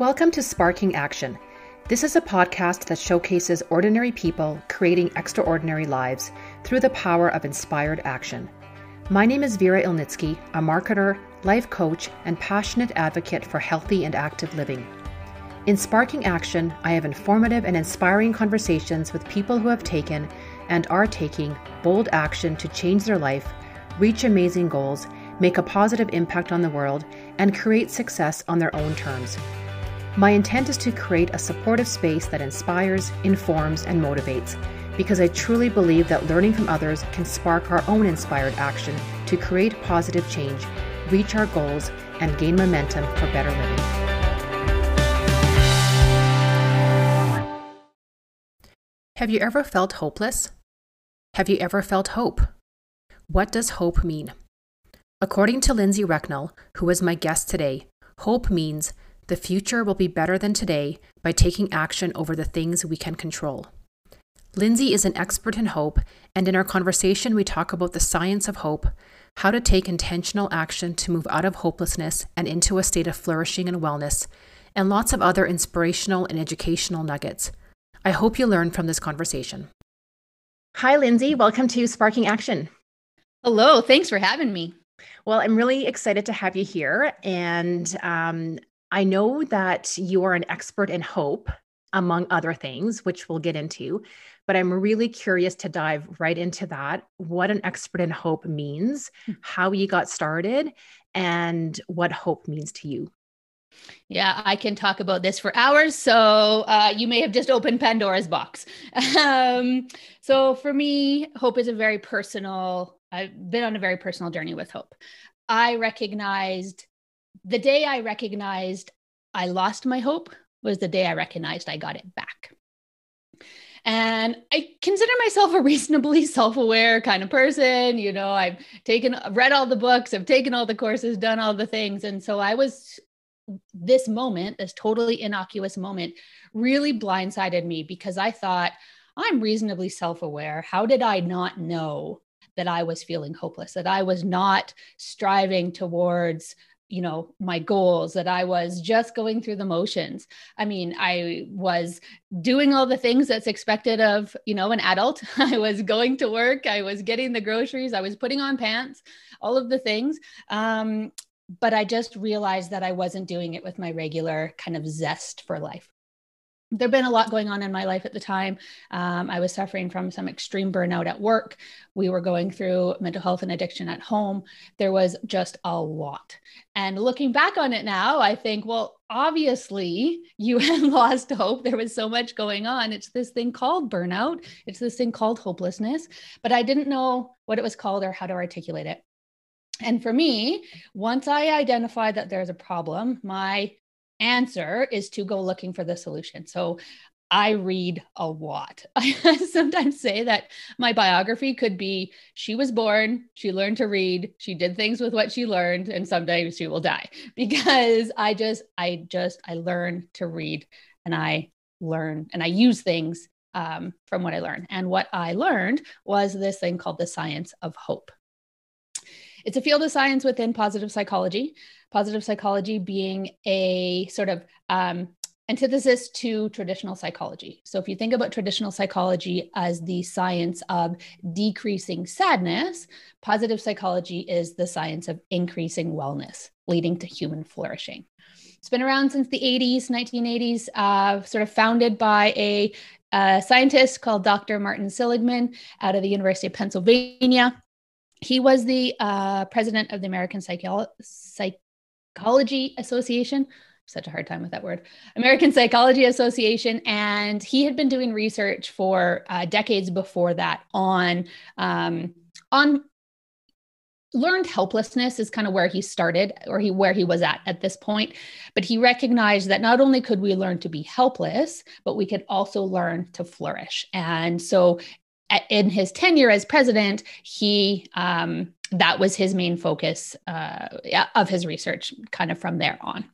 Welcome to Sparking Action. This is a podcast that showcases ordinary people creating extraordinary lives through the power of inspired action. My name is Vera Ilnitsky, a marketer, life coach, and passionate advocate for healthy and active living. In Sparking Action, I have informative and inspiring conversations with people who have taken and are taking bold action to change their life, reach amazing goals, make a positive impact on the world, and create success on their own terms. My intent is to create a supportive space that inspires, informs, and motivates because I truly believe that learning from others can spark our own inspired action to create positive change, reach our goals, and gain momentum for better living. Have you ever felt hopeless? Have you ever felt hope? What does hope mean? According to Lindsay Recknell, who is my guest today, hope means the future will be better than today by taking action over the things we can control. Lindsay is an expert in hope, and in our conversation, we talk about the science of hope, how to take intentional action to move out of hopelessness and into a state of flourishing and wellness, and lots of other inspirational and educational nuggets. I hope you learn from this conversation. Hi, Lindsay. Welcome to Sparking Action. Hello. Thanks for having me. Well, I'm really excited to have you here. And um, I know that you are an expert in hope, among other things, which we'll get into. But I'm really curious to dive right into that what an expert in hope means, hmm. how you got started, and what hope means to you. Yeah, I can talk about this for hours. So uh, you may have just opened Pandora's box. um, so for me, hope is a very personal, I've been on a very personal journey with hope. I recognized the day I recognized I lost my hope was the day I recognized I got it back. And I consider myself a reasonably self aware kind of person. You know, I've taken, read all the books, I've taken all the courses, done all the things. And so I was, this moment, this totally innocuous moment, really blindsided me because I thought, I'm reasonably self aware. How did I not know that I was feeling hopeless, that I was not striving towards you know my goals that i was just going through the motions. I mean i was doing all the things that's expected of you know an adult. I was going to work i was getting the groceries i was putting on pants all of the things. Um, but i just realized that i wasn't doing it with my regular kind of zest for life there'd been a lot going on in my life at the time. Um, I was suffering from some extreme burnout at work. We were going through mental health and addiction at home. There was just a lot. And looking back on it now, I think, well, obviously you had lost hope. There was so much going on. It's this thing called burnout, it's this thing called hopelessness, but I didn't know what it was called or how to articulate it. And for me, once I identified that there's a problem, my answer is to go looking for the solution. So I read a lot. I sometimes say that my biography could be she was born, she learned to read, she did things with what she learned, and someday she will die because I just, I just, I learn to read and I learn and I use things um, from what I learned. And what I learned was this thing called the science of hope. It's a field of science within positive psychology positive psychology being a sort of um, antithesis to traditional psychology. So, if you think about traditional psychology as the science of decreasing sadness, positive psychology is the science of increasing wellness, leading to human flourishing. It's been around since the 80s, 1980s, uh, sort of founded by a, a scientist called Dr. Martin Seligman out of the University of Pennsylvania. He was the uh, president of the American Psycho- Psych- Psychology Association. Such a hard time with that word. American Psychology Association. And he had been doing research for uh, decades before that on, um, on learned helplessness is kind of where he started or he where he was at at this point but he recognized that not only could we learn to be helpless but we could also learn to flourish and so in his tenure as president he um, that was his main focus uh, of his research, kind of from there on.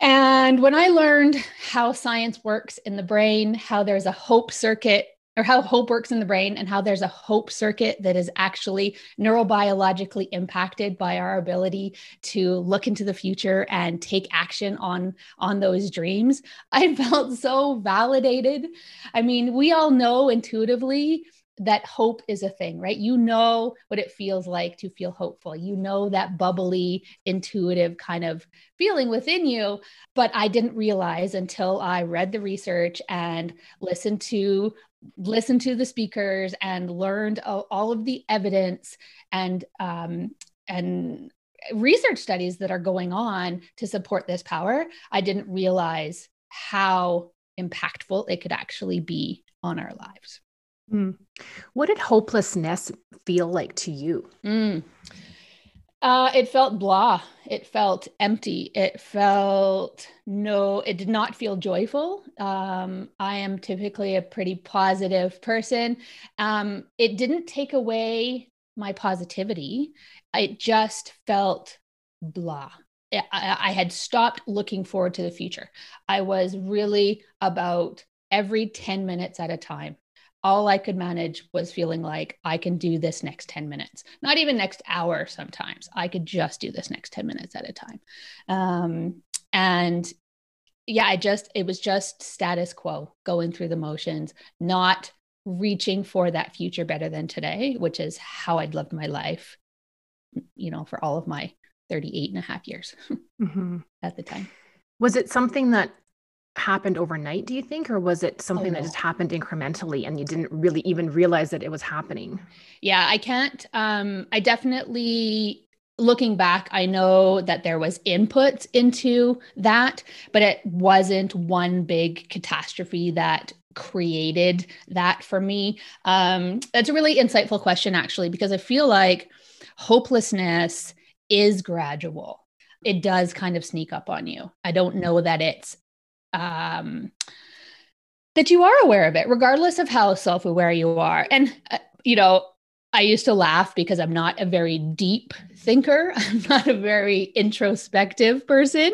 And when I learned how science works in the brain, how there's a hope circuit or how hope works in the brain and how there's a hope circuit that is actually neurobiologically impacted by our ability to look into the future and take action on on those dreams i felt so validated i mean we all know intuitively that hope is a thing, right? You know what it feels like to feel hopeful. You know that bubbly, intuitive kind of feeling within you. But I didn't realize until I read the research and listened to listened to the speakers and learned all of the evidence and um, and research studies that are going on to support this power. I didn't realize how impactful it could actually be on our lives. Mm. What did hopelessness feel like to you? Mm. Uh, it felt blah. It felt empty. It felt no, it did not feel joyful. Um, I am typically a pretty positive person. Um, it didn't take away my positivity. It just felt blah. I, I had stopped looking forward to the future. I was really about every 10 minutes at a time all I could manage was feeling like I can do this next 10 minutes, not even next hour sometimes. I could just do this next 10 minutes at a time. Um, and yeah, I just, it was just status quo, going through the motions, not reaching for that future better than today, which is how I'd lived my life, you know, for all of my 38 and a half years mm-hmm. at the time. Was it something that happened overnight, do you think? Or was it something oh, that just happened incrementally and you didn't really even realize that it was happening? Yeah, I can't. Um, I definitely looking back, I know that there was input into that, but it wasn't one big catastrophe that created that for me. Um, that's a really insightful question, actually, because I feel like hopelessness is gradual. It does kind of sneak up on you. I don't know that it's um, that you are aware of it, regardless of how self aware you are. And, uh, you know, I used to laugh because I'm not a very deep thinker. I'm not a very introspective person.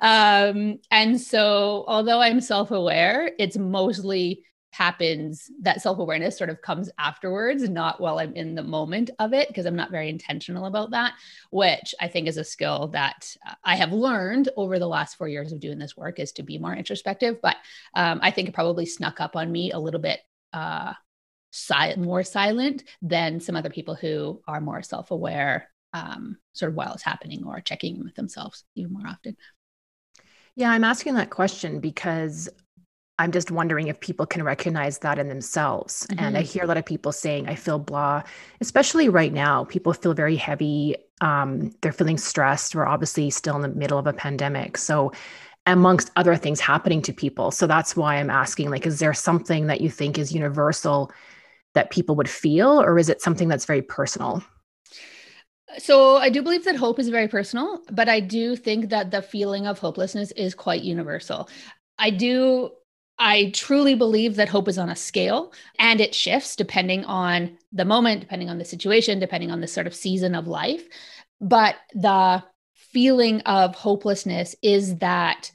Um, and so, although I'm self aware, it's mostly happens that self-awareness sort of comes afterwards not while i'm in the moment of it because i'm not very intentional about that which i think is a skill that i have learned over the last four years of doing this work is to be more introspective but um, i think it probably snuck up on me a little bit uh, si- more silent than some other people who are more self-aware um, sort of while it's happening or checking in with themselves even more often. Yeah, I'm asking that question because I'm just wondering if people can recognize that in themselves. Mm-hmm. And I mm-hmm. hear a lot of people saying, I feel blah, especially right now. People feel very heavy. Um, they're feeling stressed. We're obviously still in the middle of a pandemic. So, amongst other things happening to people. So, that's why I'm asking like, is there something that you think is universal that people would feel, or is it something that's very personal? So I do believe that hope is very personal, but I do think that the feeling of hopelessness is quite universal. I do I truly believe that hope is on a scale and it shifts depending on the moment, depending on the situation, depending on the sort of season of life. But the feeling of hopelessness is that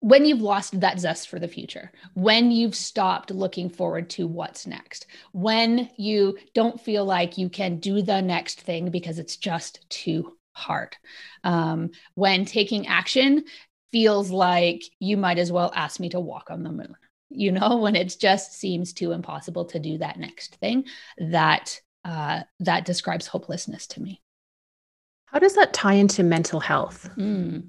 when you've lost that zest for the future, when you've stopped looking forward to what's next, when you don't feel like you can do the next thing because it's just too hard, um, when taking action feels like you might as well ask me to walk on the moon you know when it just seems too impossible to do that next thing that uh, that describes hopelessness to me. How does that tie into mental health? Mm.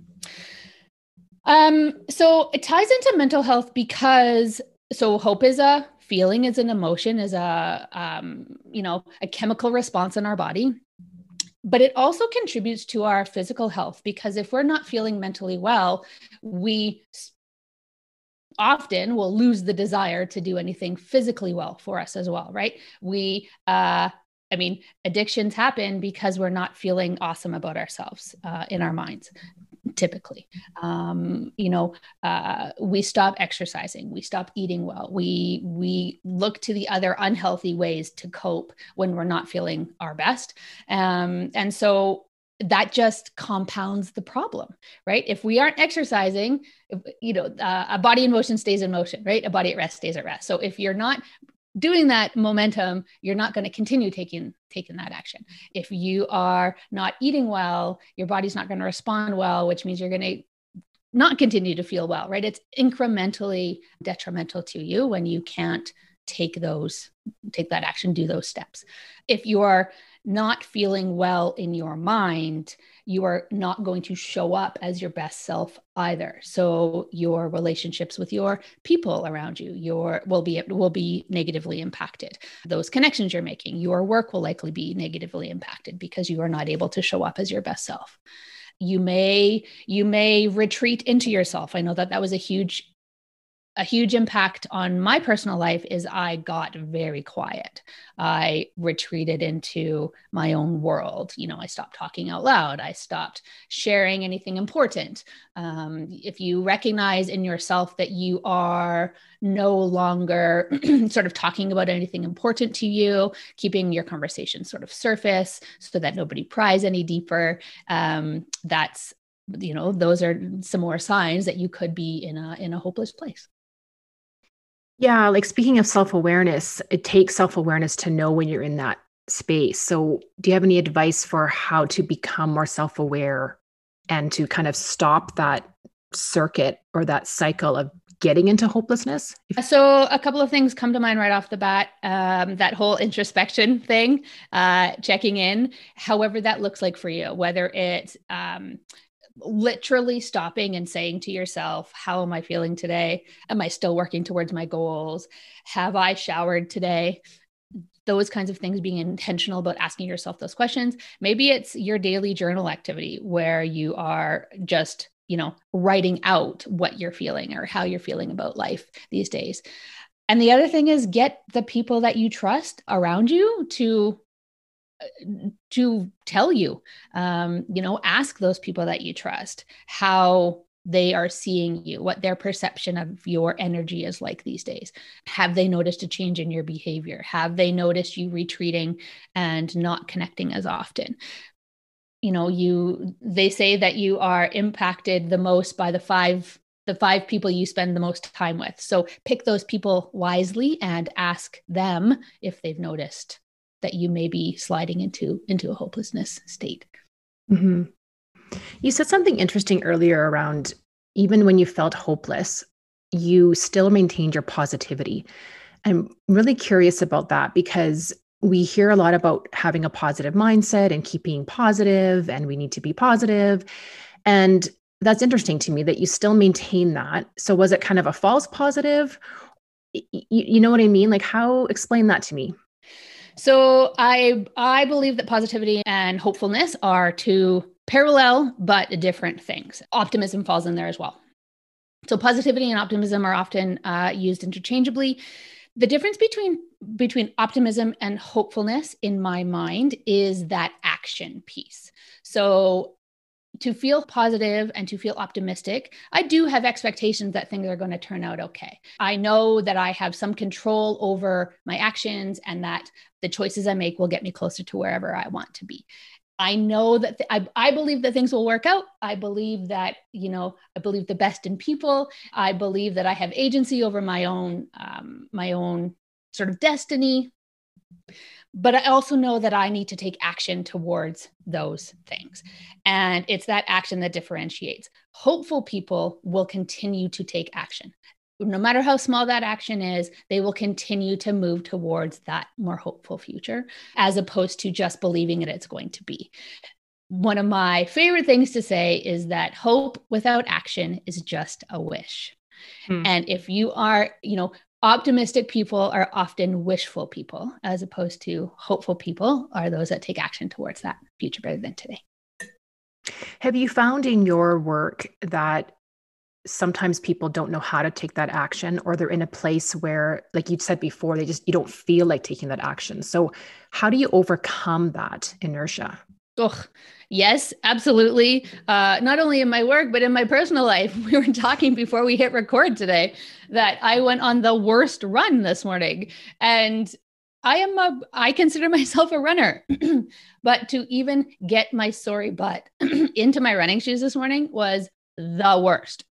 um, so it ties into mental health because so hope is a feeling is an emotion is a um, you know a chemical response in our body but it also contributes to our physical health because if we're not feeling mentally well, we often will lose the desire to do anything physically well for us as well, right? We, uh, I mean, addictions happen because we're not feeling awesome about ourselves uh, in our minds typically um, you know uh, we stop exercising we stop eating well we we look to the other unhealthy ways to cope when we're not feeling our best um, and so that just compounds the problem, right? If we aren't exercising, you know, uh, a body in motion stays in motion, right? A body at rest stays at rest. So if you're not doing that momentum you're not going to continue taking taking that action. If you are not eating well your body's not going to respond well which means you're going to not continue to feel well right? It's incrementally detrimental to you when you can't take those take that action do those steps. If you are not feeling well in your mind, you are not going to show up as your best self either. So your relationships with your people around you, your will be will be negatively impacted. Those connections you're making, your work will likely be negatively impacted because you are not able to show up as your best self you may you may retreat into yourself i know that that was a huge a huge impact on my personal life is I got very quiet. I retreated into my own world. You know, I stopped talking out loud. I stopped sharing anything important. Um, if you recognize in yourself that you are no longer sort of talking about anything important to you, keeping your conversation sort of surface so that nobody pries any deeper, um, that's you know those are some more signs that you could be in a in a hopeless place yeah, like speaking of self awareness, it takes self awareness to know when you're in that space. So, do you have any advice for how to become more self aware and to kind of stop that circuit or that cycle of getting into hopelessness? So, a couple of things come to mind right off the bat. Um, that whole introspection thing, uh, checking in, however that looks like for you, whether it's um, literally stopping and saying to yourself, How am I feeling today? Am I still working towards my goals? Have I showered today? Those kinds of things, being intentional about asking yourself those questions. Maybe it's your daily journal activity where you are just, you know, writing out what you're feeling or how you're feeling about life these days. And the other thing is get the people that you trust around you to to tell you um, you know ask those people that you trust how they are seeing you what their perception of your energy is like these days. Have they noticed a change in your behavior? Have they noticed you retreating and not connecting as often? You know you they say that you are impacted the most by the five the five people you spend the most time with. So pick those people wisely and ask them if they've noticed that you may be sliding into into a hopelessness state. Mm-hmm. You said something interesting earlier around even when you felt hopeless, you still maintained your positivity. I'm really curious about that because we hear a lot about having a positive mindset and keeping positive, and we need to be positive. And that's interesting to me that you still maintain that. So, was it kind of a false positive? You, you know what I mean? Like, how explain that to me? So I I believe that positivity and hopefulness are two parallel but different things. Optimism falls in there as well. So positivity and optimism are often uh, used interchangeably. The difference between between optimism and hopefulness in my mind is that action piece. So to feel positive and to feel optimistic, I do have expectations that things are going to turn out okay. I know that I have some control over my actions and that the choices I make will get me closer to wherever I want to be. I know that th- I, I believe that things will work out. I believe that, you know, I believe the best in people. I believe that I have agency over my own, um, my own sort of destiny but I also know that I need to take action towards those things. And it's that action that differentiates. Hopeful people will continue to take action. No matter how small that action is, they will continue to move towards that more hopeful future as opposed to just believing that it's going to be. One of my favorite things to say is that hope without action is just a wish. Hmm. And if you are, you know, optimistic people are often wishful people as opposed to hopeful people are those that take action towards that future better than today. Have you found in your work that sometimes people don't know how to take that action or they're in a place where like you said before they just you don't feel like taking that action? So how do you overcome that inertia Ugh. Yes, absolutely. Uh, not only in my work, but in my personal life. We were talking before we hit record today that I went on the worst run this morning. And I am a I consider myself a runner. but to even get my sorry butt into my running shoes this morning was the worst.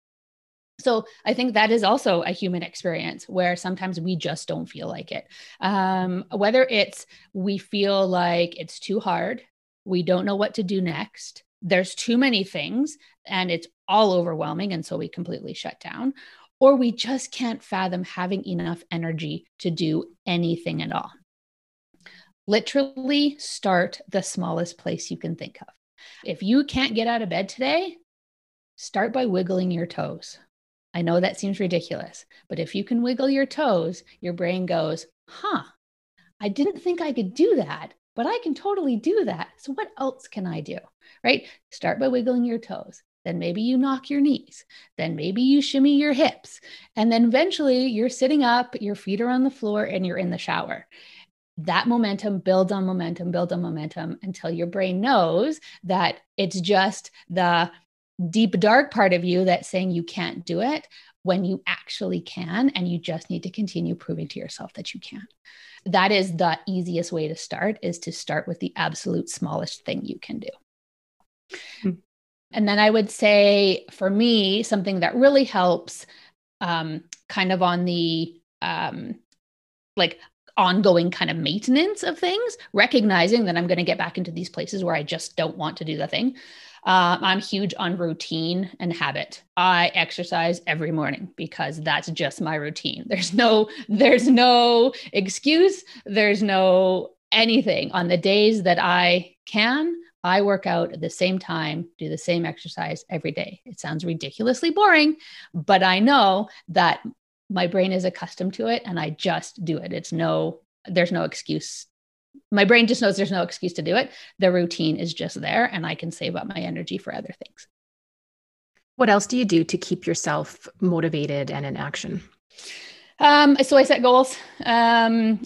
So I think that is also a human experience where sometimes we just don't feel like it. Um, whether it's we feel like it's too hard, we don't know what to do next, there's too many things, and it's all overwhelming. And so we completely shut down, or we just can't fathom having enough energy to do anything at all. Literally start the smallest place you can think of. If you can't get out of bed today, start by wiggling your toes. I know that seems ridiculous, but if you can wiggle your toes, your brain goes, huh, I didn't think I could do that, but I can totally do that. So what else can I do? Right? Start by wiggling your toes. Then maybe you knock your knees. Then maybe you shimmy your hips. And then eventually you're sitting up, your feet are on the floor, and you're in the shower that momentum builds on momentum, builds on momentum until your brain knows that it's just the deep, dark part of you that's saying you can't do it when you actually can. And you just need to continue proving to yourself that you can. That is the easiest way to start is to start with the absolute smallest thing you can do. Hmm. And then I would say for me, something that really helps um, kind of on the um, like ongoing kind of maintenance of things, recognizing that I'm going to get back into these places where I just don't want to do the thing. Uh, I'm huge on routine and habit. I exercise every morning because that's just my routine. There's no, there's no excuse. There's no anything on the days that I can. I work out at the same time, do the same exercise every day. It sounds ridiculously boring, but I know that my brain is accustomed to it and I just do it. It's no, there's no excuse. My brain just knows there's no excuse to do it. The routine is just there and I can save up my energy for other things. What else do you do to keep yourself motivated and in action? Um, so I set goals. Um,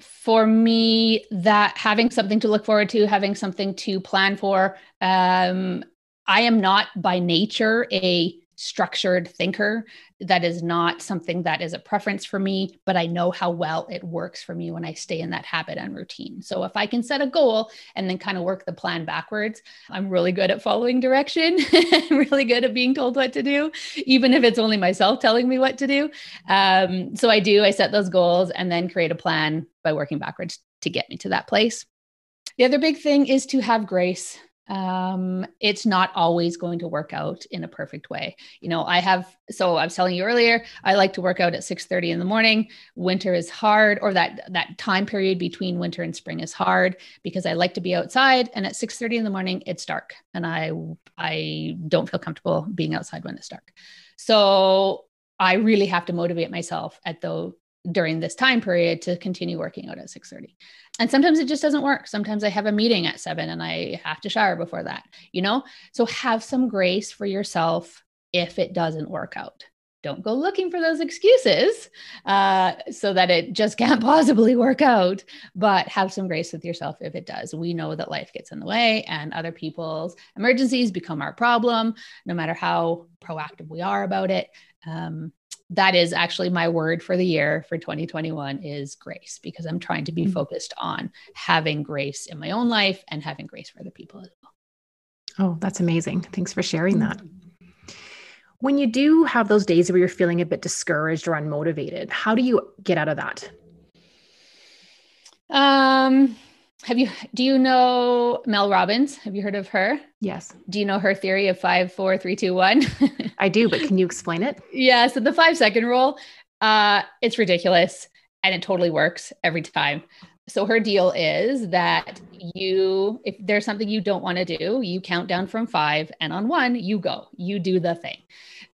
for me, that having something to look forward to, having something to plan for. Um, I am not by nature a structured thinker. That is not something that is a preference for me, but I know how well it works for me when I stay in that habit and routine. So if I can set a goal and then kind of work the plan backwards, I'm really good at following direction, really good at being told what to do, even if it's only myself telling me what to do. Um, so I do, I set those goals and then create a plan by working backwards to get me to that place. The other big thing is to have grace um, it's not always going to work out in a perfect way. You know, I have, so I was telling you earlier, I like to work out at 6 30 in the morning. Winter is hard, or that, that time period between winter and spring is hard because I like to be outside. And at 6 30 in the morning, it's dark and I, I don't feel comfortable being outside when it's dark. So I really have to motivate myself at the during this time period to continue working out at 6:30. And sometimes it just doesn't work. Sometimes I have a meeting at 7 and I have to shower before that, you know? So have some grace for yourself if it doesn't work out. Don't go looking for those excuses uh, so that it just can't possibly work out, but have some grace with yourself if it does. We know that life gets in the way and other people's emergencies become our problem, no matter how proactive we are about it. Um, that is actually my word for the year for 2021 is grace because I'm trying to be mm-hmm. focused on having grace in my own life and having grace for other people as well. Oh, that's amazing. Thanks for sharing that. When you do have those days where you're feeling a bit discouraged or unmotivated, how do you get out of that? Um have you do you know Mel Robbins? Have you heard of her? Yes. Do you know her theory of five, four, three, two, one? I do, but can you explain it? yeah. So the five second rule, uh, it's ridiculous and it totally works every time. So her deal is that you, if there's something you don't want to do, you count down from five, and on one, you go, you do the thing.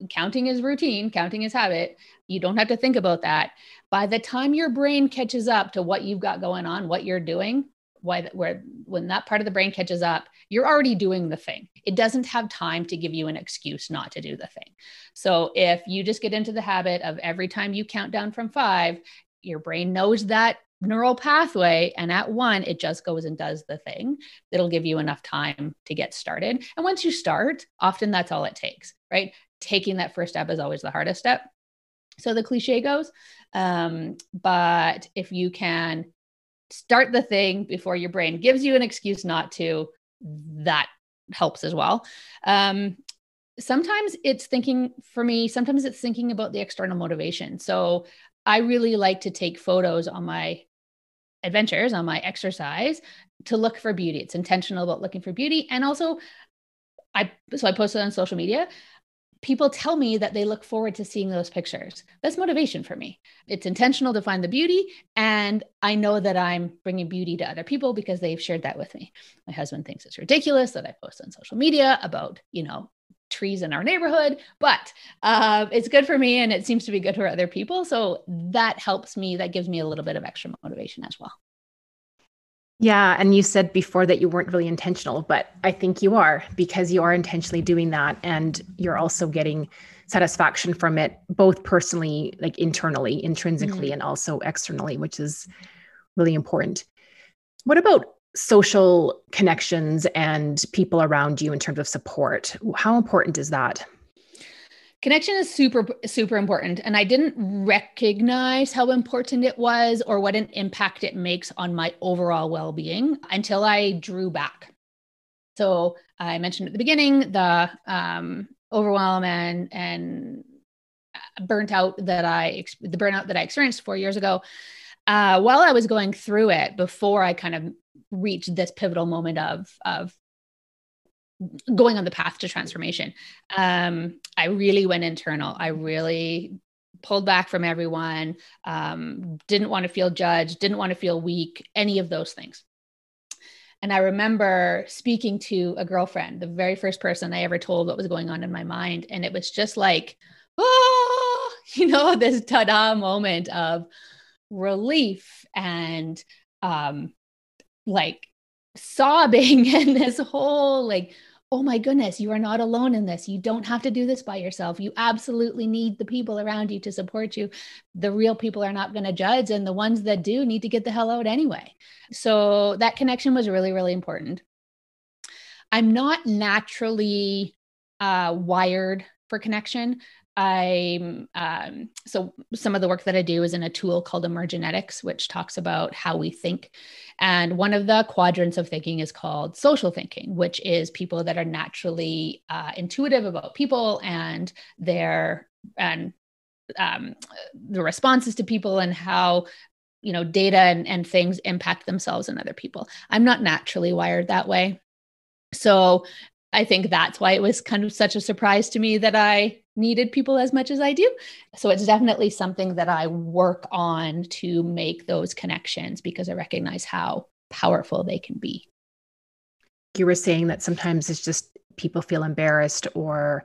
Counting is routine, counting is habit. You don't have to think about that. By the time your brain catches up to what you've got going on, what you're doing, why where when that part of the brain catches up you're already doing the thing. It doesn't have time to give you an excuse not to do the thing. So if you just get into the habit of every time you count down from 5 your brain knows that neural pathway and at one it just goes and does the thing it'll give you enough time to get started. And once you start often that's all it takes right? Taking that first step is always the hardest step. So the cliche goes um, but if you can start the thing before your brain gives you an excuse not to, that helps as well. Um, sometimes it's thinking for me, sometimes it's thinking about the external motivation. So I really like to take photos on my adventures, on my exercise to look for beauty. It's intentional about looking for beauty. And also, I so I posted on social media people tell me that they look forward to seeing those pictures. That's motivation for me. It's intentional to find the beauty. And I know that I'm bringing beauty to other people because they've shared that with me. My husband thinks it's ridiculous that I post on social media about, you know, trees in our neighborhood, but uh, it's good for me and it seems to be good for other people. So that helps me. That gives me a little bit of extra motivation as well. Yeah. And you said before that you weren't really intentional, but I think you are because you are intentionally doing that. And you're also getting satisfaction from it, both personally, like internally, intrinsically, mm-hmm. and also externally, which is really important. What about social connections and people around you in terms of support? How important is that? Connection is super super important and i didn't recognize how important it was or what an impact it makes on my overall well-being until i drew back. So i mentioned at the beginning the um, overwhelm and and uh, burnt out that i the burnout that i experienced four years ago. Uh, while i was going through it before i kind of reached this pivotal moment of of going on the path to transformation. Um, I really went internal. I really pulled back from everyone, um, didn't want to feel judged, didn't want to feel weak, any of those things. And I remember speaking to a girlfriend, the very first person I ever told what was going on in my mind. And it was just like, oh, you know, this ta da moment of relief and um, like sobbing and this whole like oh my goodness, you are not alone in this. You don't have to do this by yourself. You absolutely need the people around you to support you. The real people are not going to judge, and the ones that do need to get the hell out anyway. So that connection was really, really important. I'm not naturally uh, wired for connection. I'm um, so some of the work that I do is in a tool called Emergenetics, which talks about how we think. And one of the quadrants of thinking is called social thinking, which is people that are naturally uh, intuitive about people and their and um, the responses to people and how you know data and, and things impact themselves and other people. I'm not naturally wired that way. So I think that's why it was kind of such a surprise to me that I needed people as much as I do. So it's definitely something that I work on to make those connections because I recognize how powerful they can be. You were saying that sometimes it's just people feel embarrassed or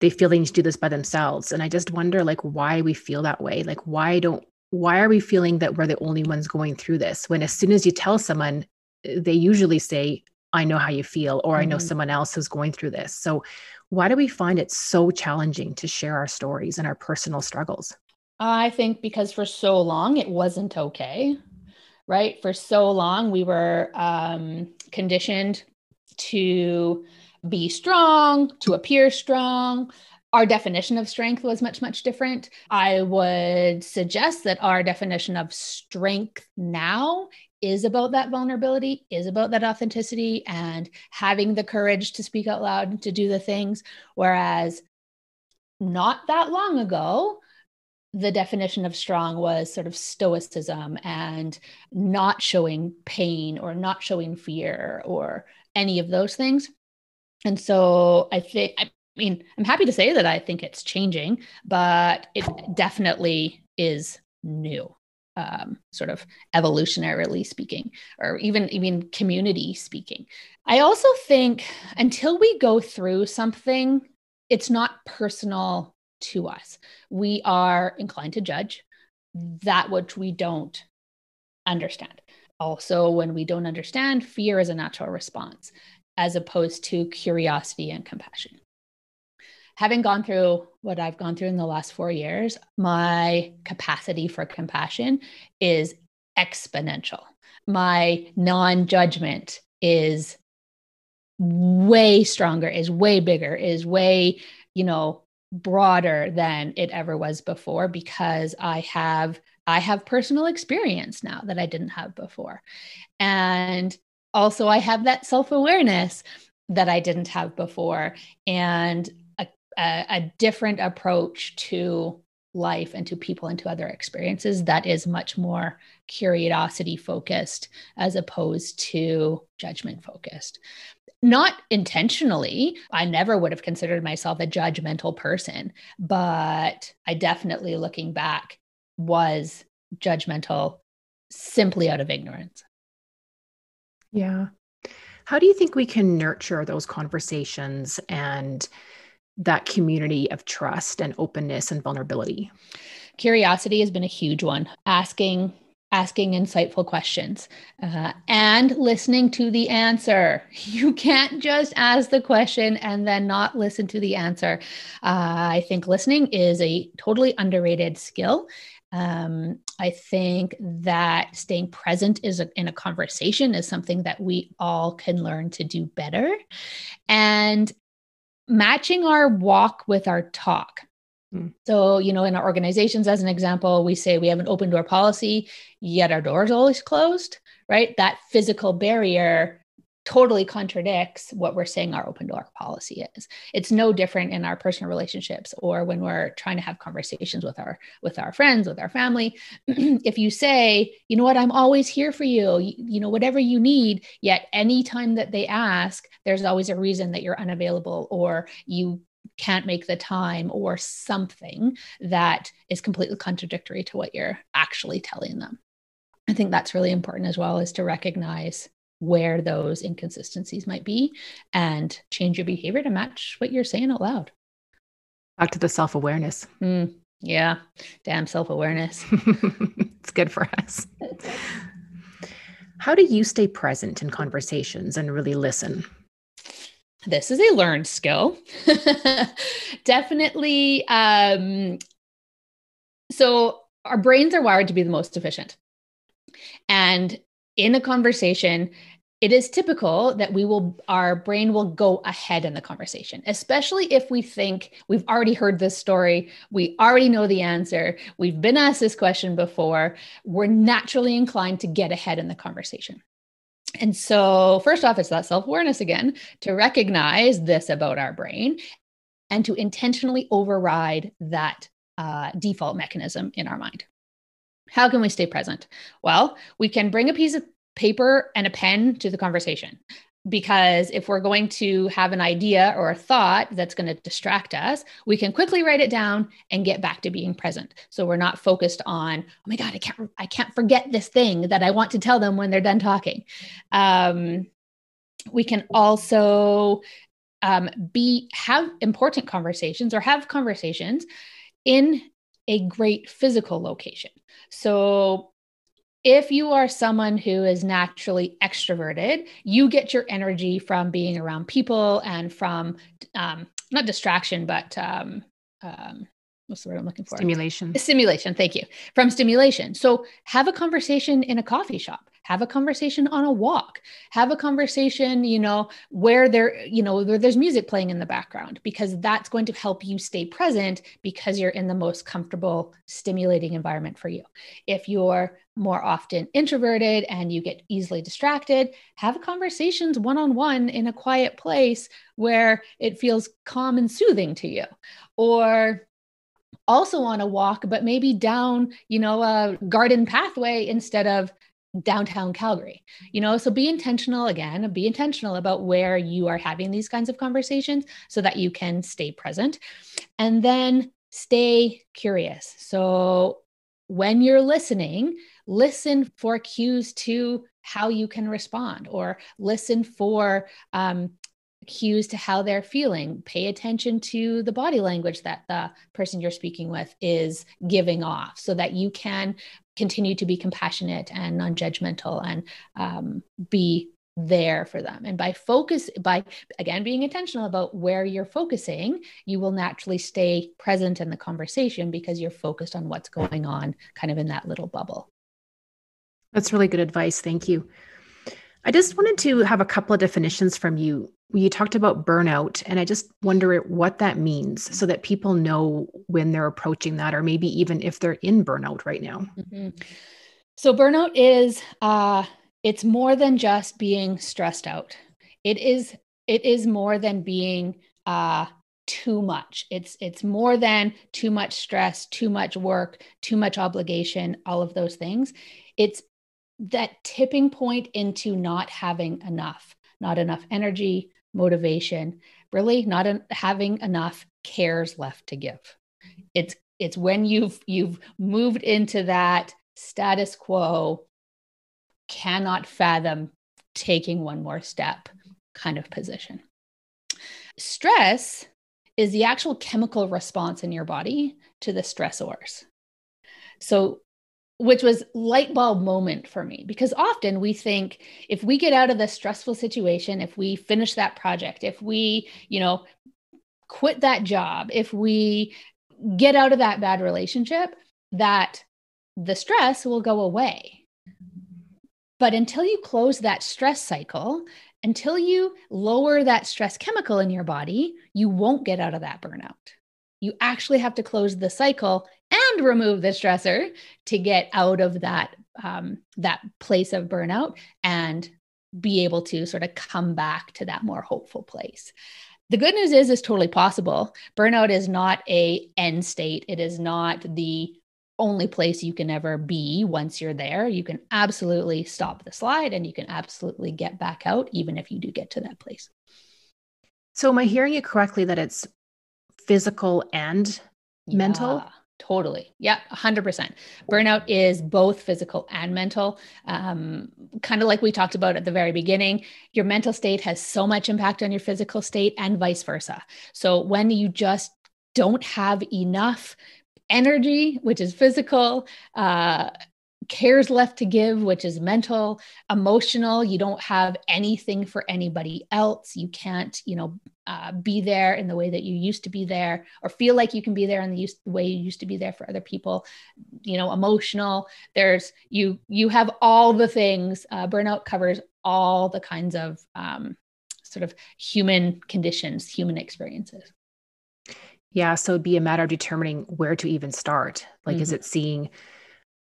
they feel they need to do this by themselves. And I just wonder like why we feel that way. Like why don't why are we feeling that we're the only ones going through this when as soon as you tell someone they usually say I know how you feel, or mm-hmm. I know mm-hmm. someone else who's going through this. So, why do we find it so challenging to share our stories and our personal struggles? I think because for so long it wasn't okay, right? For so long we were um, conditioned to be strong, to appear strong. Our definition of strength was much, much different. I would suggest that our definition of strength now is about that vulnerability, is about that authenticity and having the courage to speak out loud and to do the things. Whereas not that long ago, the definition of strong was sort of stoicism and not showing pain or not showing fear or any of those things. And so I think, I mean, I'm happy to say that I think it's changing, but it definitely is new um, sort of evolutionarily speaking, or even even community speaking. I also think until we go through something, it's not personal to us. We are inclined to judge that which we don't understand. Also, when we don't understand, fear is a natural response, as opposed to curiosity and compassion having gone through what I've gone through in the last four years, my capacity for compassion is exponential. My non judgment is way stronger, is way bigger, is way, you know, broader than it ever was before because I have I have personal experience now that I didn't have before. And also, I have that self awareness that I didn't have before and a, a, different approach to life and to people and to other experiences that is much more curiosity focused as opposed to judgment focused not intentionally. I never would have considered myself a judgmental person, but I definitely, looking back, was judgmental simply out of ignorance. Yeah. How do you think we can nurture those conversations and that community of trust and openness and vulnerability? Curiosity has been a huge one. Asking asking insightful questions uh, and listening to the answer. You can't just ask the question and then not listen to the answer. Uh, I think listening is a totally underrated skill. Um, I think that staying present is a, in a conversation is something that we all can learn to do better. And matching our walk with our talk. Hmm. So, you know, in our organizations, as an example, we say we have an open door policy, yet our doors always closed, right? That physical barrier totally contradicts what we're saying our open door policy is it's no different in our personal relationships or when we're trying to have conversations with our with our friends with our family if you say you know what i'm always here for you. you know whatever you need yet anytime that they ask there's always a reason that you're unavailable or you can't make the time or something that is completely contradictory to what you're actually telling them. I think that's really important as well is to recognize where those inconsistencies might be and change your behavior to match what you're saying out loud. Back to the self awareness. Mm, yeah, damn self awareness. it's good for us. How do you stay present in conversations and really listen? this is a learned skill. Definitely. Um, so, our brains are wired to be the most efficient. And in a conversation, it is typical that we will our brain will go ahead in the conversation especially if we think we've already heard this story we already know the answer we've been asked this question before we're naturally inclined to get ahead in the conversation and so, first off, it's that self awareness again to recognize this about our brain and to intentionally override that uh, default mechanism in our mind. How can we stay present? Well, we can bring a piece of paper and a pen to the conversation. Because if we're going to have an idea or a thought that's going to distract us we can quickly write it down and get back to being present. So we're not focused on oh my god i can't i can't forget this thing that i want to tell them when they're done talking. Um, we can also um, be have important conversations or have conversations in a great physical location. So if you are someone who is naturally extroverted, you get your energy from being around people and from um, not distraction, but um, um, what's the word I'm looking for? Stimulation. Stimulation. Thank you. From stimulation. So have a conversation in a coffee shop have a conversation on a walk have a conversation you know where there you know where there's music playing in the background because that's going to help you stay present because you're in the most comfortable stimulating environment for you if you're more often introverted and you get easily distracted have conversations one-on-one in a quiet place where it feels calm and soothing to you or also on a walk but maybe down you know a garden pathway instead of downtown Calgary. You know, so be intentional again, be intentional about where you are having these kinds of conversations so that you can stay present. And then stay curious. So when you're listening, listen for cues to how you can respond or listen for um, cues to how they're feeling. Pay attention to the body language that the person you're speaking with is giving off so that you can continue to be compassionate and non-judgmental and um, be there for them. And by focus by again being intentional about where you're focusing you will naturally stay present in the conversation because you're focused on what's going on kind of in that little bubble. That's really good advice. Thank you I just wanted to have a couple of definitions from you. You talked about burnout, and I just wonder what that means so that people know when they're approaching that, or maybe even if they're in burnout right now. Mm-hmm. So, burnout is uh, it's more than just being stressed out. It is it is more than being uh, too much. It's it's more than too much stress, too much work, too much obligation, all of those things. It's that tipping point into not having enough, not enough energy, motivation, really not en- having enough cares left to give. It's it's when you've you've moved into that status quo cannot fathom taking one more step kind of position. Stress is the actual chemical response in your body to the stressors. So which was light bulb moment for me because often we think if we get out of this stressful situation if we finish that project if we you know quit that job if we get out of that bad relationship that the stress will go away. But until you close that stress cycle until you lower that stress chemical in your body you won't get out of that burnout. You actually have to close the cycle and remove the stressor to get out of that um, that place of burnout and be able to sort of come back to that more hopeful place. The good news is it's totally possible. Burnout is not a end state. It is not the only place you can ever be once you're there. You can absolutely stop the slide and you can absolutely get back out even if you do get to that place. So am i hearing you correctly that it's physical and yeah. mental Totally. Yeah, 100%. Burnout is both physical and mental. Um, kind of like we talked about at the very beginning, your mental state has so much impact on your physical state and vice versa. So when you just don't have enough energy, which is physical, uh, cares left to give, which is mental, emotional. You don't have anything for anybody else. You can't, you know, uh, be there in the way that you used to be there, or feel like you can be there in the, the way you used to be there for other people. You know, emotional. There's you. You have all the things. Uh, burnout covers all the kinds of um, sort of human conditions, human experiences. Yeah, so it'd be a matter of determining where to even start. Like, mm-hmm. is it seeing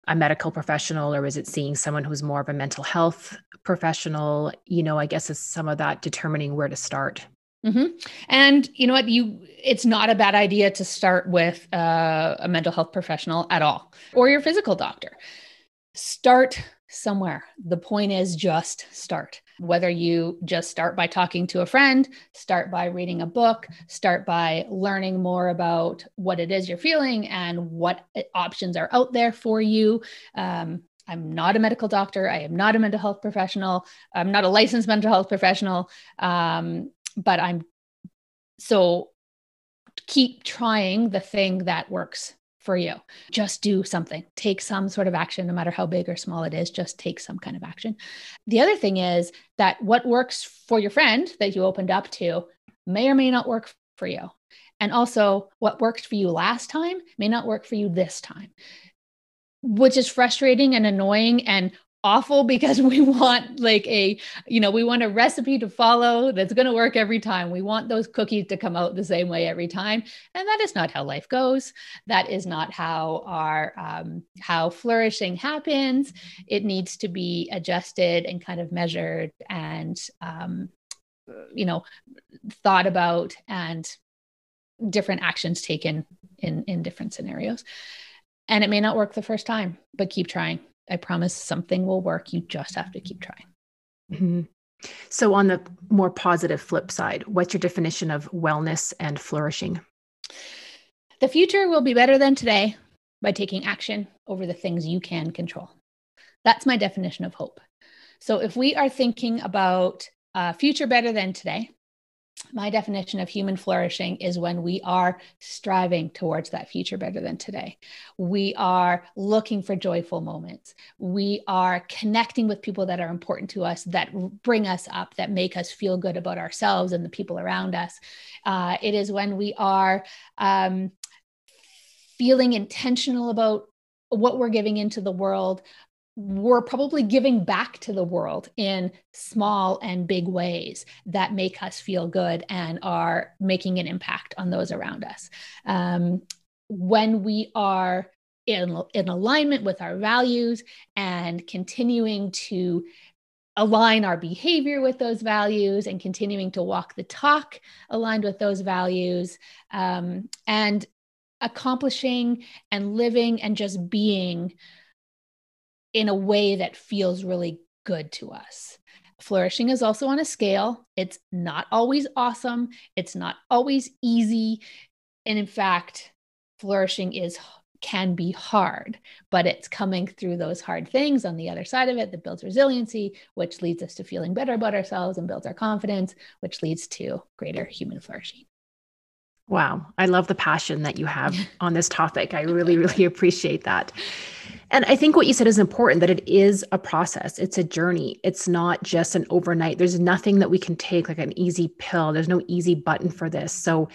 a medical professional or is it seeing someone who's more of a mental health professional? You know i guess is some of that determining where to start. Mm-hmm. and you know what? You it's not a bad idea to start with uh, a mental health professional at all or your physical doctor. Start somewhere. The point is just start. Whether you just start by talking to a friend, start by reading a book, start by learning more about what it is you're feeling and what options are out there for you. Um, I'm not a medical doctor. I am not a mental health professional. I'm not a licensed mental health professional. Um, but I'm so keep trying the thing that works for you. Just do something, take some sort of action, no matter how big or small it is, just take some kind of action. The other thing is that what works for your friend that you opened up to may or may not work for you. And also, what worked for you last time may not work for you this time, which is frustrating and annoying and awful because we want like a you know we want a recipe to follow that's going to work every time. We want those cookies to come out the same way every time. And that is not how life goes. That is not how our um, how flourishing happens. It needs to be adjusted and kind of measured and um, you know thought about and different actions taken in in different scenarios. And it may not work the first time but keep trying I promise something will work. You just have to keep trying. Mm-hmm. So, on the more positive flip side, what's your definition of wellness and flourishing? The future will be better than today by taking action over the things you can control. That's my definition of hope. So, if we are thinking about a future better than today, my definition of human flourishing is when we are striving towards that future better than today. We are looking for joyful moments. We are connecting with people that are important to us, that bring us up, that make us feel good about ourselves and the people around us. Uh, it is when we are um, feeling intentional about what we're giving into the world, we're probably giving back to the world in small and big ways that make us feel good and are making an impact on those around us. Um, when we are in, in alignment with our values and continuing to align our behavior with those values and continuing to walk the talk aligned with those values um, and accomplishing and living and just being in a way that feels really good to us. Flourishing is also on a scale. It's not always awesome. It's not always easy. And in fact, flourishing is can be hard, but it's coming through those hard things on the other side of it that builds resiliency, which leads us to feeling better about ourselves and builds our confidence, which leads to greater human flourishing. Wow. I love the passion that you have on this topic. I really, really appreciate that. And I think what you said is important that it is a process, it's a journey. It's not just an overnight. There's nothing that we can take like an easy pill, there's no easy button for this. So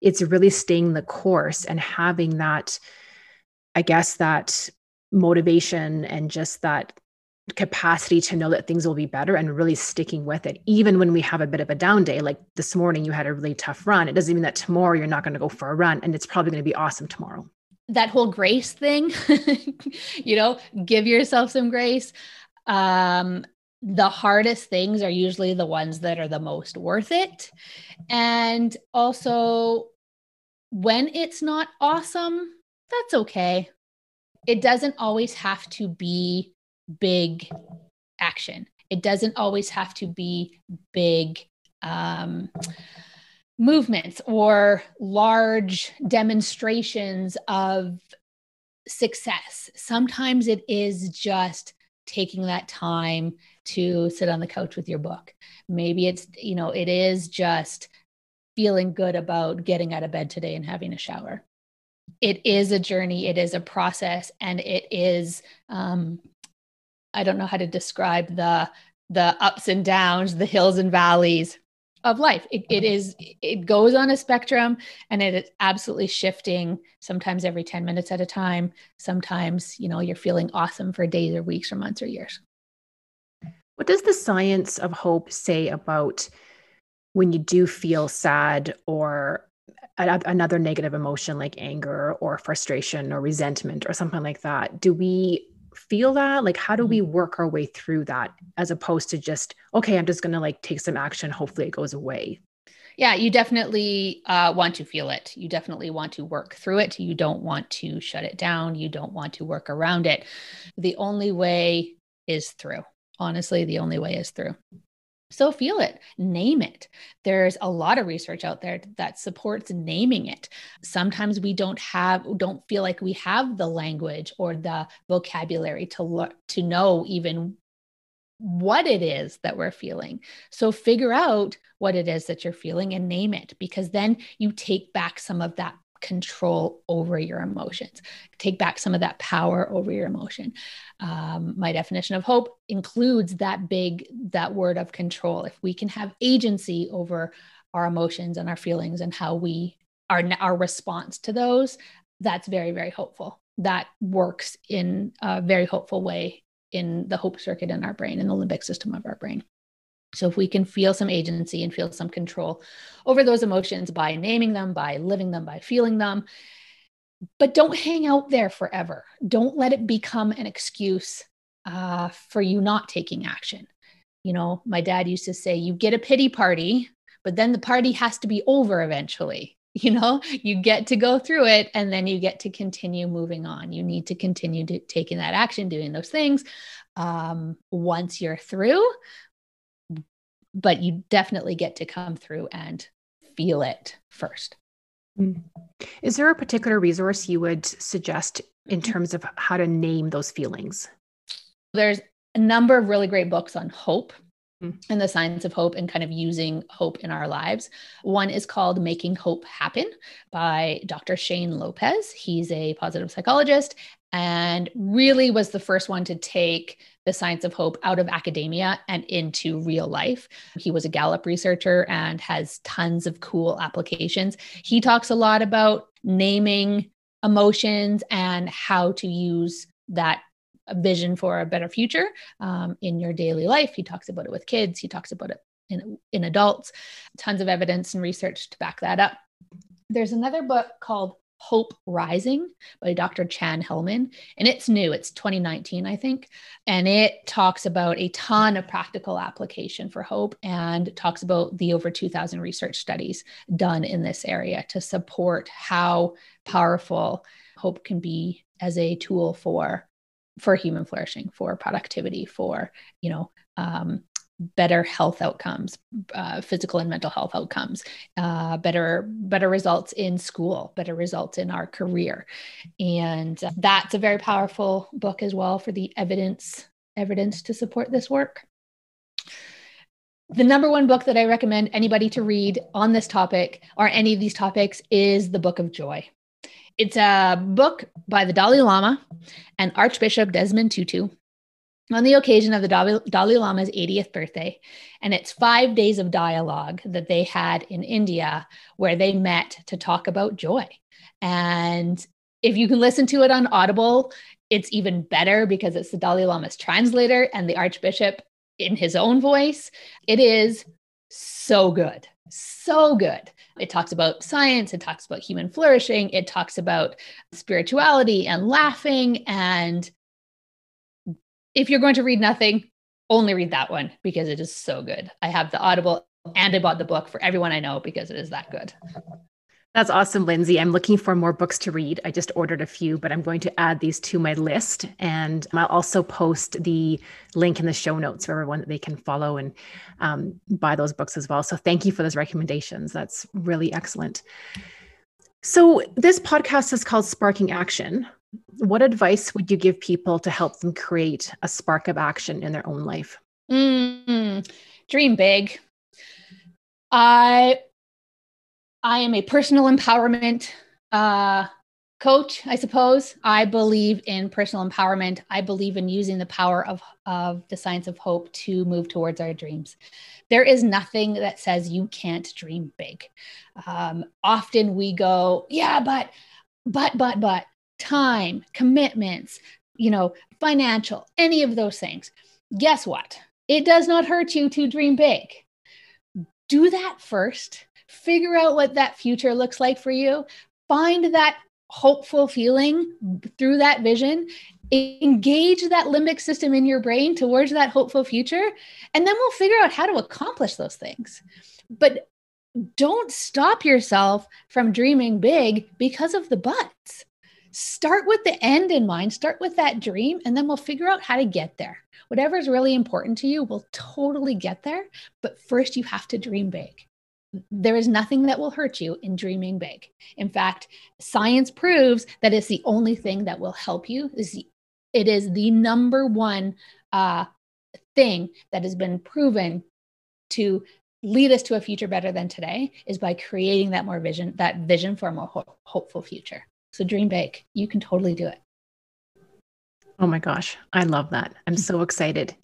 it's really staying the course and having that, I guess, that motivation and just that capacity to know that things will be better and really sticking with it even when we have a bit of a down day like this morning you had a really tough run it doesn't mean that tomorrow you're not going to go for a run and it's probably going to be awesome tomorrow that whole grace thing, you know, give yourself some grace. Um, the hardest things are usually the ones that are the most worth it. And also, when it's not awesome, that's okay. It doesn't always have to be big action, it doesn't always have to be big. Um, movements or large demonstrations of success. Sometimes it is just taking that time to sit on the couch with your book. Maybe it's, you know, it is just feeling good about getting out of bed today and having a shower. It is a journey, it is a process, and it is, um, I don't know how to describe the the ups and downs, the hills and valleys of life. It, it is, it goes on a spectrum and it is absolutely shifting sometimes every 10 minutes at a time. Sometimes, you know, you're feeling awesome for days or weeks or months or years. What does the science of hope say about when you do feel sad or a, another negative emotion like anger or frustration or resentment or something like that? Do we feel that? Like, how do we mm-hmm. work our way through that as opposed to just, okay, I'm just going to like take some action. Hopefully it goes away. Yeah, you definitely uh, want to feel it. You definitely want to work through it. You don't want to shut it down. You don't want to work around it. The only way is through. Honestly, the only way is through. So feel it, name it. There's a lot of research out there that supports naming it. Sometimes we don't have don't feel like we have the language or the vocabulary to look to know even what it is that we're feeling. So figure out what it is that you're feeling and name it because then you take back some of that control over your emotions. Take back some of that power over your emotion. Um, my definition of hope includes that big, that word of control. If we can have agency over our emotions and our feelings and how we our our response to those, that's very very hopeful. That works in a very hopeful way in the hope circuit in our brain, in the limbic system of our brain. So, if we can feel some agency and feel some control over those emotions by naming them, by living them, by feeling them, but don't hang out there forever. Don't let it become an excuse uh, for you not taking action. You know, my dad used to say, you get a pity party, but then the party has to be over eventually. You know, you get to go through it and then you get to continue moving on. You need to continue to taking that action, doing those things. Um, once you're through, but you definitely get to come through and feel it first. Mm. Is there a particular resource you would suggest in mm-hmm. terms of how to name those feelings? There's a number of really great books on hope mm. and the science of hope and kind of using hope in our lives. One is called Making Hope Happen by Dr. Shane Lopez. He's a positive psychologist and really was the first one to take the science of hope out of academia and into real life. He was a Gallup researcher and has tons of cool applications. He talks a lot about naming emotions and how to use that vision for a better future um, in your daily life. He talks about it with kids. He talks about it in, in adults. Tons of evidence and research to back that up. There's another book called Hope Rising by Dr. Chan Hellman. And it's new, it's 2019, I think. And it talks about a ton of practical application for hope and talks about the over 2,000 research studies done in this area to support how powerful hope can be as a tool for for human flourishing for productivity for you know um, better health outcomes, uh, physical and mental health outcomes, uh, better better results in school, better results in our career, and uh, that's a very powerful book as well for the evidence evidence to support this work. The number one book that I recommend anybody to read on this topic or any of these topics is The Book of Joy. It's a book by the Dalai Lama and Archbishop Desmond Tutu on the occasion of the Dalai Lama's 80th birthday. And it's five days of dialogue that they had in India where they met to talk about joy. And if you can listen to it on Audible, it's even better because it's the Dalai Lama's translator and the Archbishop in his own voice. It is so good, so good. It talks about science, it talks about human flourishing, it talks about spirituality and laughing and if you're going to read nothing, only read that one because it is so good. I have the Audible and I bought the book for everyone I know because it is that good. That's awesome, Lindsay. I'm looking for more books to read. I just ordered a few, but I'm going to add these to my list. And I'll also post the link in the show notes for everyone that they can follow and um, buy those books as well. So thank you for those recommendations. That's really excellent. So, this podcast is called Sparking Action. What advice would you give people to help them create a spark of action in their own life? Mm, dream big. I I am a personal empowerment uh, coach, I suppose. I believe in personal empowerment. I believe in using the power of, of the science of hope to move towards our dreams. There is nothing that says you can't dream big. Um, often we go, yeah, but, but, but, but time, commitments, you know, financial, any of those things. Guess what? It does not hurt you to dream big. Do that first. Figure out what that future looks like for you. Find that hopeful feeling through that vision. Engage that limbic system in your brain towards that hopeful future. And then we'll figure out how to accomplish those things. But don't stop yourself from dreaming big because of the buts start with the end in mind, start with that dream, and then we'll figure out how to get there. Whatever is really important to you, will totally get there. But first, you have to dream big. There is nothing that will hurt you in dreaming big. In fact, science proves that it's the only thing that will help you. It is the number one uh, thing that has been proven to lead us to a future better than today is by creating that more vision, that vision for a more ho- hopeful future. So dream big. You can totally do it. Oh my gosh, I love that. I'm mm-hmm. so excited.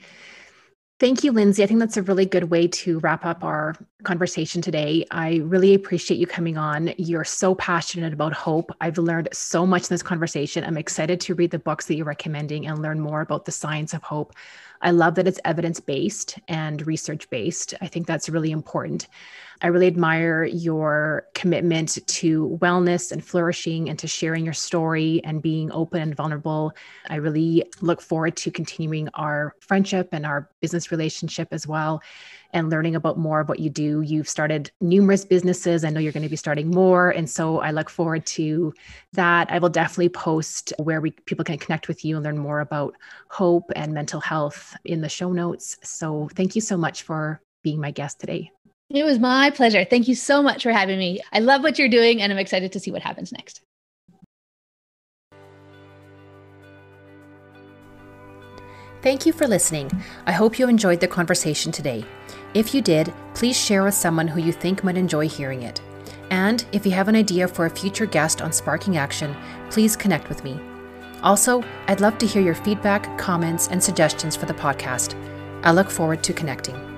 Thank you, Lindsay. I think that's a really good way to wrap up our conversation today. I really appreciate you coming on. You're so passionate about hope. I've learned so much in this conversation. I'm excited to read the books that you're recommending and learn more about the science of hope. I love that it's evidence based and research based. I think that's really important. I really admire your commitment to wellness and flourishing and to sharing your story and being open and vulnerable. I really look forward to continuing our friendship and our business relationship as well and learning about more of what you do. You've started numerous businesses. I know you're going to be starting more. And so I look forward to that. I will definitely post where we people can connect with you and learn more about hope and mental health in the show notes. So thank you so much for being my guest today. It was my pleasure. Thank you so much for having me. I love what you're doing and I'm excited to see what happens next. Thank you for listening. I hope you enjoyed the conversation today. If you did, please share with someone who you think might enjoy hearing it. And if you have an idea for a future guest on Sparking Action, please connect with me. Also, I'd love to hear your feedback, comments, and suggestions for the podcast. I look forward to connecting.